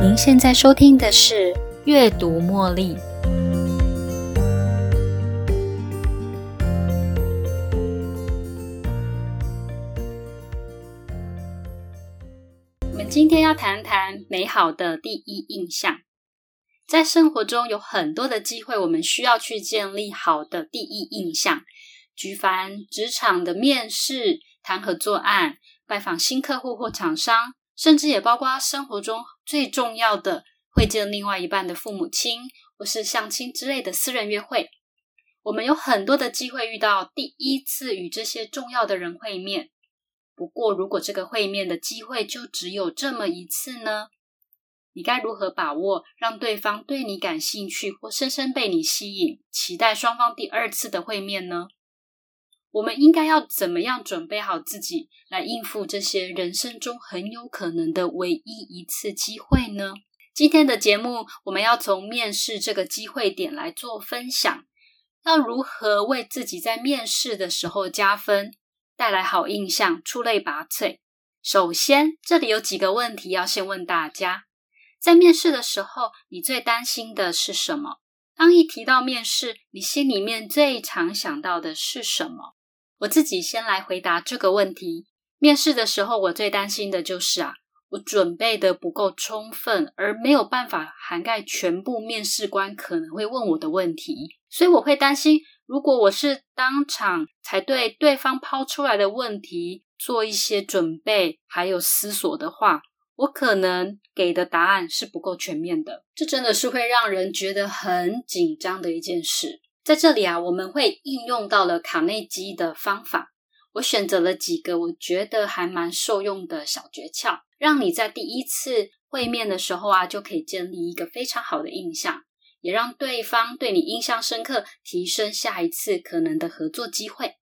您现在收听的是《阅读茉莉》。我们今天要谈谈美好的第一印象。在生活中有很多的机会，我们需要去建立好的第一印象。举凡职场的面试、谈合作案、拜访新客户或厂商，甚至也包括生活中最重要的会见另外一半的父母亲，或是相亲之类的私人约会。我们有很多的机会遇到第一次与这些重要的人会面。不过，如果这个会面的机会就只有这么一次呢？你该如何把握，让对方对你感兴趣，或深深被你吸引，期待双方第二次的会面呢？我们应该要怎么样准备好自己，来应付这些人生中很有可能的唯一一次机会呢？今天的节目，我们要从面试这个机会点来做分享，要如何为自己在面试的时候加分，带来好印象，出类拔萃。首先，这里有几个问题要先问大家：在面试的时候，你最担心的是什么？当一提到面试，你心里面最常想到的是什么？我自己先来回答这个问题。面试的时候，我最担心的就是啊，我准备的不够充分，而没有办法涵盖全部面试官可能会问我的问题。所以我会担心，如果我是当场才对对方抛出来的问题做一些准备，还有思索的话，我可能给的答案是不够全面的。这真的是会让人觉得很紧张的一件事。在这里啊，我们会应用到了卡内基的方法。我选择了几个我觉得还蛮受用的小诀窍，让你在第一次会面的时候啊，就可以建立一个非常好的印象，也让对方对你印象深刻，提升下一次可能的合作机会。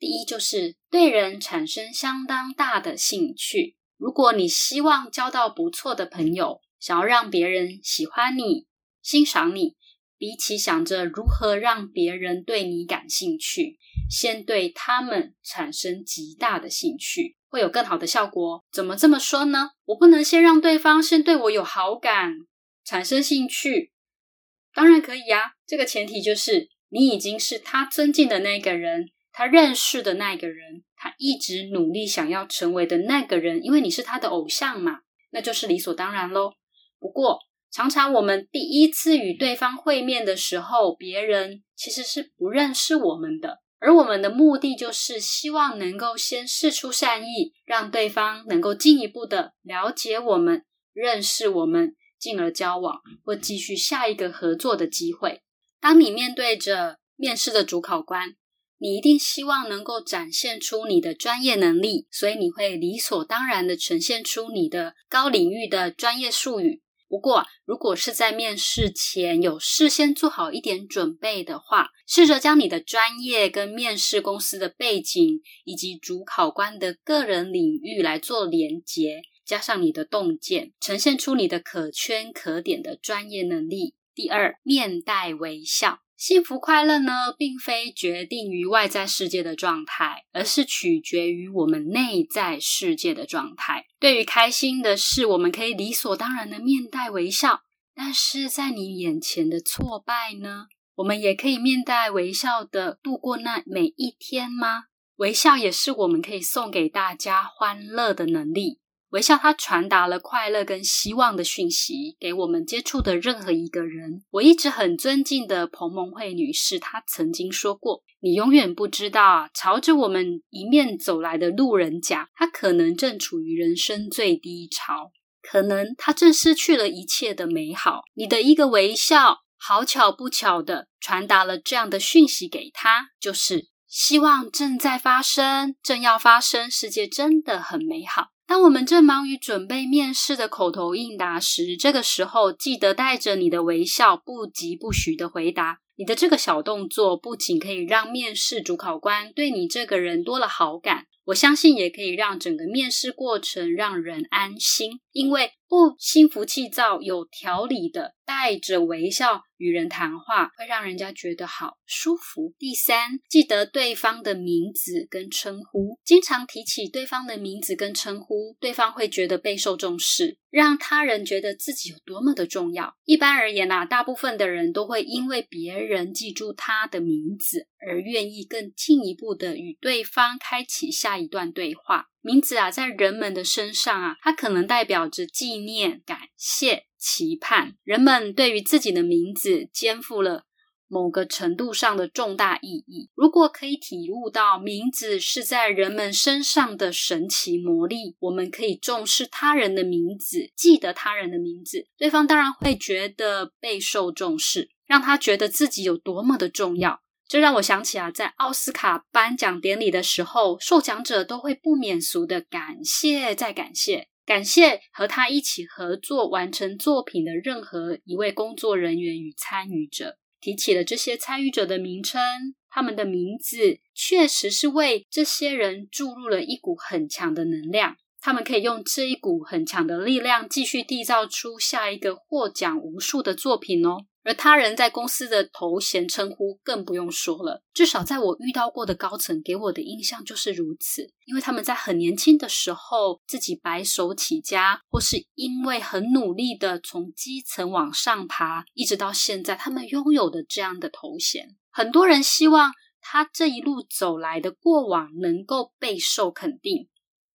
第一就是对人产生相当大的兴趣。如果你希望交到不错的朋友，想要让别人喜欢你、欣赏你。比起想着如何让别人对你感兴趣，先对他们产生极大的兴趣，会有更好的效果。怎么这么说呢？我不能先让对方先对我有好感，产生兴趣？当然可以呀。这个前提就是你已经是他尊敬的那个人，他认识的那个人，他一直努力想要成为的那个人，因为你是他的偶像嘛，那就是理所当然喽。不过，常常我们第一次与对方会面的时候，别人其实是不认识我们的，而我们的目的就是希望能够先试出善意，让对方能够进一步的了解我们、认识我们，进而交往或继续下一个合作的机会。当你面对着面试的主考官，你一定希望能够展现出你的专业能力，所以你会理所当然的呈现出你的高领域的专业术语。不过，如果是在面试前有事先做好一点准备的话，试着将你的专业跟面试公司的背景以及主考官的个人领域来做连结，加上你的洞见，呈现出你的可圈可点的专业能力。第二，面带微笑。幸福快乐呢，并非决定于外在世界的状态，而是取决于我们内在世界的状态。对于开心的事，我们可以理所当然的面带微笑；但是在你眼前的挫败呢，我们也可以面带微笑的度过那每一天吗？微笑也是我们可以送给大家欢乐的能力。微笑，它传达了快乐跟希望的讯息给我们接触的任何一个人。我一直很尊敬的彭蒙慧女士，她曾经说过：“你永远不知道，朝着我们迎面走来的路人甲，他可能正处于人生最低潮，可能他正失去了一切的美好。你的一个微笑，好巧不巧的传达了这样的讯息给他，就是希望正在发生，正要发生，世界真的很美好。”当我们正忙于准备面试的口头应答时，这个时候记得带着你的微笑，不疾不徐的回答。你的这个小动作不仅可以让面试主考官对你这个人多了好感，我相信也可以让整个面试过程让人安心，因为不心浮气躁、有条理的带着微笑与人谈话，会让人家觉得好舒服。第三，记得对方的名字跟称呼，经常提起对方的名字跟称呼，对方会觉得备受重视，让他人觉得自己有多么的重要。一般而言呐，大部分的人都会因为别人记住他的名字而愿意更进一步的与对方开启下一一段对话。名字啊，在人们的身上啊，它可能代表着纪念、感谢、期盼。人们对于自己的名字肩负了某个程度上的重大意义。如果可以体悟到名字是在人们身上的神奇魔力，我们可以重视他人的名字，记得他人的名字，对方当然会觉得备受重视，让他觉得自己有多么的重要。这让我想起啊，在奥斯卡颁奖典礼的时候，受奖者都会不免俗的感谢再感谢，感谢和他一起合作完成作品的任何一位工作人员与参与者。提起了这些参与者的名称，他们的名字确实是为这些人注入了一股很强的能量。他们可以用这一股很强的力量，继续缔造出下一个获奖无数的作品哦。而他人在公司的头衔称呼更不用说了，至少在我遇到过的高层给我的印象就是如此。因为他们在很年轻的时候自己白手起家，或是因为很努力的从基层往上爬，一直到现在，他们拥有的这样的头衔，很多人希望他这一路走来的过往能够备受肯定，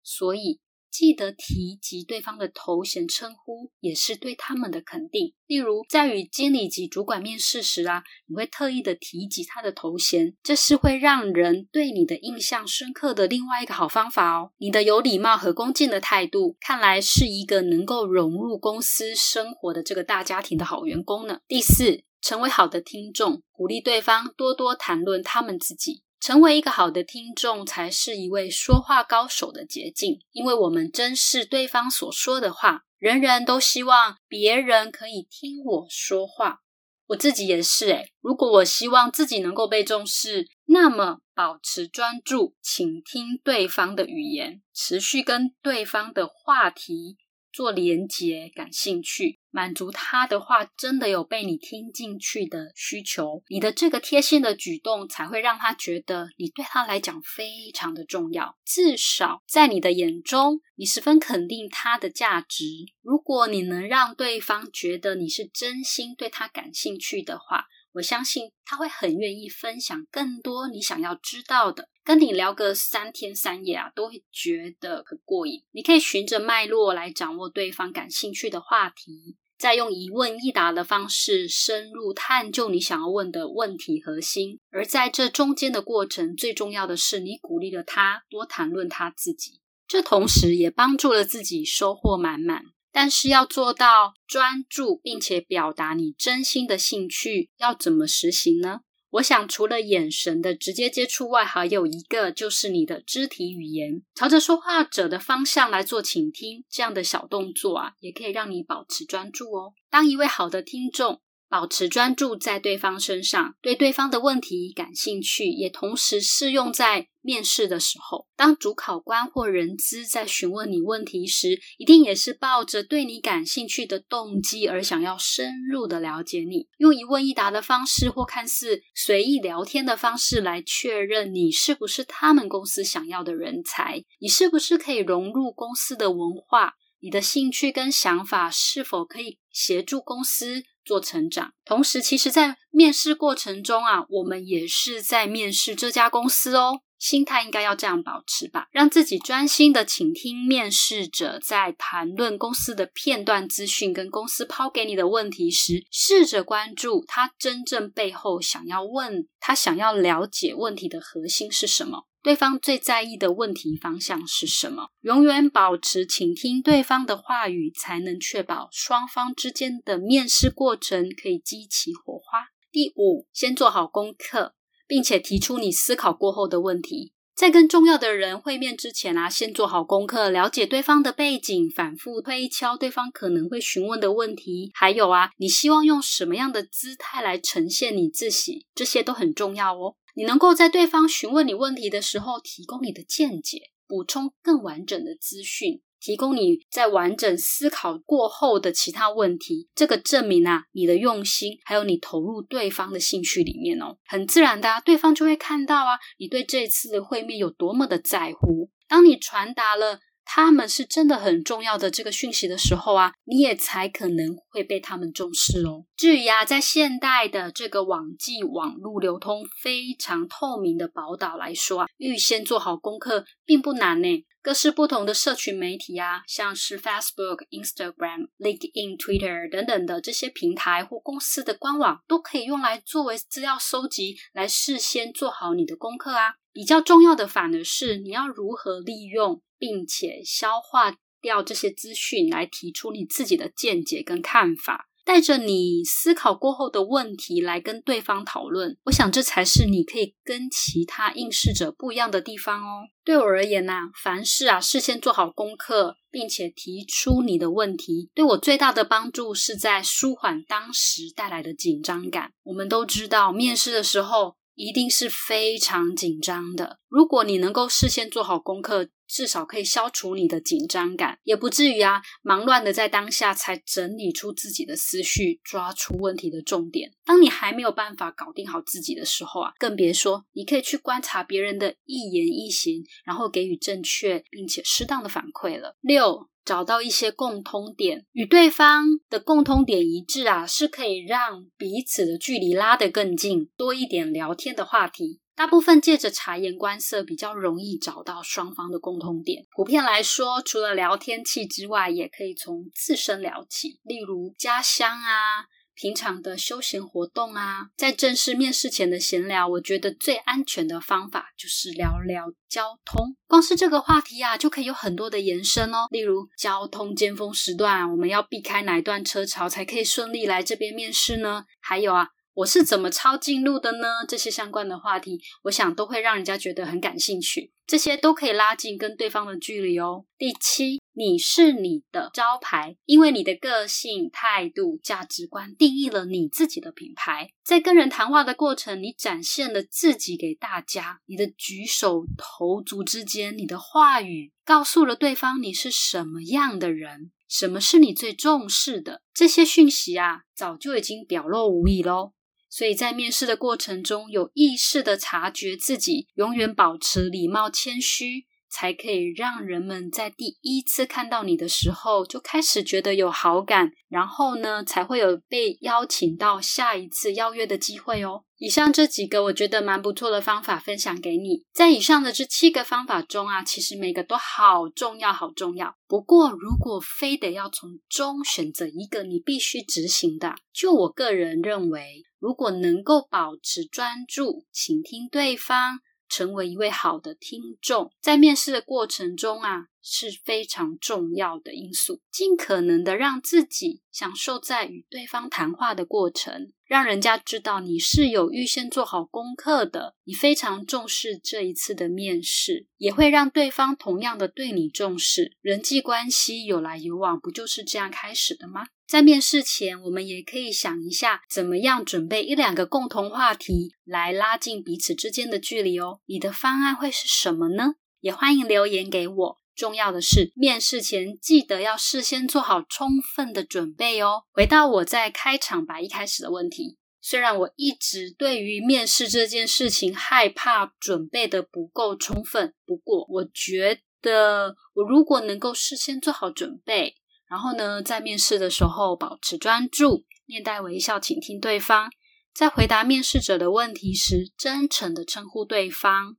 所以。记得提及对方的头衔称呼，也是对他们的肯定。例如，在与经理及主管面试时啊，你会特意的提及他的头衔，这是会让人对你的印象深刻的另外一个好方法哦。你的有礼貌和恭敬的态度，看来是一个能够融入公司生活的这个大家庭的好员工呢。第四，成为好的听众，鼓励对方多多谈论他们自己。成为一个好的听众，才是一位说话高手的捷径。因为我们珍视对方所说的话，人人都希望别人可以听我说话。我自己也是，诶如果我希望自己能够被重视，那么保持专注，倾听对方的语言，持续跟对方的话题。做连结，感兴趣，满足他的话，真的有被你听进去的需求。你的这个贴心的举动，才会让他觉得你对他来讲非常的重要。至少在你的眼中，你十分肯定他的价值。如果你能让对方觉得你是真心对他感兴趣的话，我相信他会很愿意分享更多你想要知道的。跟你聊个三天三夜啊，都会觉得很过瘾。你可以循着脉络来掌握对方感兴趣的话题，再用一问一答的方式深入探究你想要问的问题核心。而在这中间的过程，最重要的是你鼓励了他多谈论他自己，这同时也帮助了自己收获满满。但是要做到专注并且表达你真心的兴趣，要怎么实行呢？我想，除了眼神的直接接触外，还有一个就是你的肢体语言，朝着说话者的方向来做倾听，这样的小动作啊，也可以让你保持专注哦。当一位好的听众。保持专注在对方身上，对对方的问题感兴趣，也同时适用在面试的时候。当主考官或人资在询问你问题时，一定也是抱着对你感兴趣的动机而想要深入的了解你，用一问一答的方式或看似随意聊天的方式来确认你是不是他们公司想要的人才，你是不是可以融入公司的文化，你的兴趣跟想法是否可以协助公司。做成长，同时，其实，在面试过程中啊，我们也是在面试这家公司哦。心态应该要这样保持吧，让自己专心的倾听面试者在谈论公司的片段资讯跟公司抛给你的问题时，试着关注他真正背后想要问他想要了解问题的核心是什么。对方最在意的问题方向是什么？永远保持倾听对方的话语，才能确保双方之间的面试过程可以激起火花。第五，先做好功课，并且提出你思考过后的问题。在跟重要的人会面之前啊，先做好功课，了解对方的背景，反复推敲对方可能会询问的问题。还有啊，你希望用什么样的姿态来呈现你自己？这些都很重要哦。你能够在对方询问你问题的时候提供你的见解，补充更完整的资讯。提供你在完整思考过后的其他问题，这个证明啊，你的用心还有你投入对方的兴趣里面哦，很自然的，对方就会看到啊，你对这次的会面有多么的在乎。当你传达了。他们是真的很重要的这个讯息的时候啊，你也才可能会被他们重视哦。至于啊，在现代的这个网际网络流通非常透明的宝岛来说啊，预先做好功课并不难呢。各式不同的社群媒体啊，像是 Facebook、Instagram、LinkedIn、Twitter 等等的这些平台或公司的官网，都可以用来作为资料收集，来事先做好你的功课啊。比较重要的反而是你要如何利用。并且消化掉这些资讯，来提出你自己的见解跟看法，带着你思考过后的问题来跟对方讨论。我想这才是你可以跟其他应试者不一样的地方哦。对我而言呐，凡事啊事先做好功课，并且提出你的问题，对我最大的帮助是在舒缓当时带来的紧张感。我们都知道，面试的时候。一定是非常紧张的。如果你能够事先做好功课，至少可以消除你的紧张感，也不至于啊忙乱的在当下才整理出自己的思绪，抓出问题的重点。当你还没有办法搞定好自己的时候啊，更别说你可以去观察别人的一言一行，然后给予正确并且适当的反馈了。六。找到一些共通点，与对方的共通点一致啊，是可以让彼此的距离拉得更近，多一点聊天的话题。大部分借着察言观色，比较容易找到双方的共通点。普遍来说，除了聊天气之外，也可以从自身聊起，例如家乡啊。平常的休闲活动啊，在正式面试前的闲聊，我觉得最安全的方法就是聊聊交通。光是这个话题啊，就可以有很多的延伸哦。例如，交通尖峰时段，我们要避开哪一段车潮才可以顺利来这边面试呢？还有啊。我是怎么抄近路的呢？这些相关的话题，我想都会让人家觉得很感兴趣。这些都可以拉近跟对方的距离哦。第七，你是你的招牌，因为你的个性、态度、价值观定义了你自己的品牌。在跟人谈话的过程，你展现了自己给大家。你的举手投足之间，你的话语告诉了对方你是什么样的人，什么是你最重视的。这些讯息啊，早就已经表露无遗喽。所以在面试的过程中，有意识的察觉自己，永远保持礼貌谦虚，才可以让人们在第一次看到你的时候就开始觉得有好感，然后呢，才会有被邀请到下一次邀约的机会哦。以上这几个我觉得蛮不错的方法分享给你。在以上的这七个方法中啊，其实每个都好重要，好重要。不过如果非得要从中选择一个你必须执行的，就我个人认为，如果能够保持专注，倾听对方。成为一位好的听众，在面试的过程中啊是非常重要的因素。尽可能的让自己享受在与对方谈话的过程，让人家知道你是有预先做好功课的，你非常重视这一次的面试，也会让对方同样的对你重视。人际关系有来有往，不就是这样开始的吗？在面试前，我们也可以想一下，怎么样准备一两个共同话题来拉近彼此之间的距离哦。你的方案会是什么呢？也欢迎留言给我。重要的是，面试前记得要事先做好充分的准备哦。回到我在开场白一开始的问题，虽然我一直对于面试这件事情害怕准备的不够充分，不过我觉得我如果能够事先做好准备。然后呢，在面试的时候保持专注，面带微笑，倾听对方。在回答面试者的问题时，真诚的称呼对方。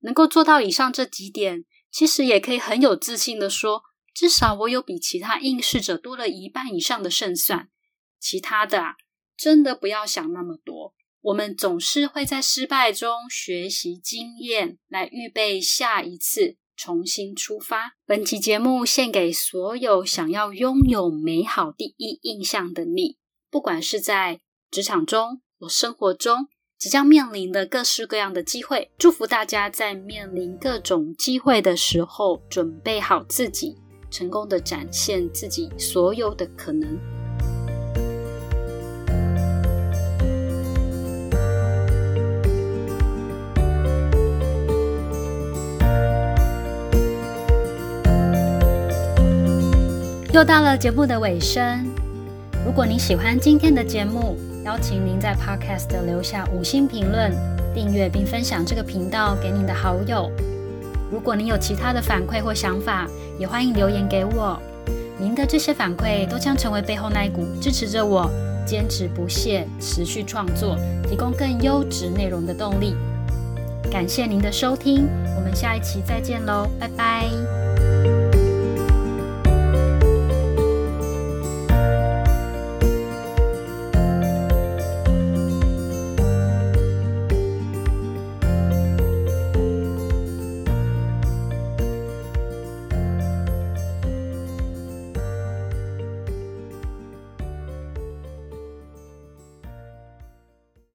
能够做到以上这几点，其实也可以很有自信的说，至少我有比其他应试者多了一半以上的胜算。其他的啊，真的不要想那么多。我们总是会在失败中学习经验，来预备下一次。重新出发。本期节目献给所有想要拥有美好第一印象的你，不管是在职场中、或生活中，即将面临的各式各样的机会。祝福大家在面临各种机会的时候准备好自己成功的展现自己所有的可能。又到了节目的尾声如果你喜欢今天的节目邀请您在 Podcast 留下五星评论、订阅并分享这个频道给您的好友。如果您有其他的反馈或想法，也欢迎留言给我。您的这些反馈都将成为背后那一股支持着我坚持不懈、持续创作、提供更优质内容的动力。感谢您的收听，我们下一期再见喽，拜拜。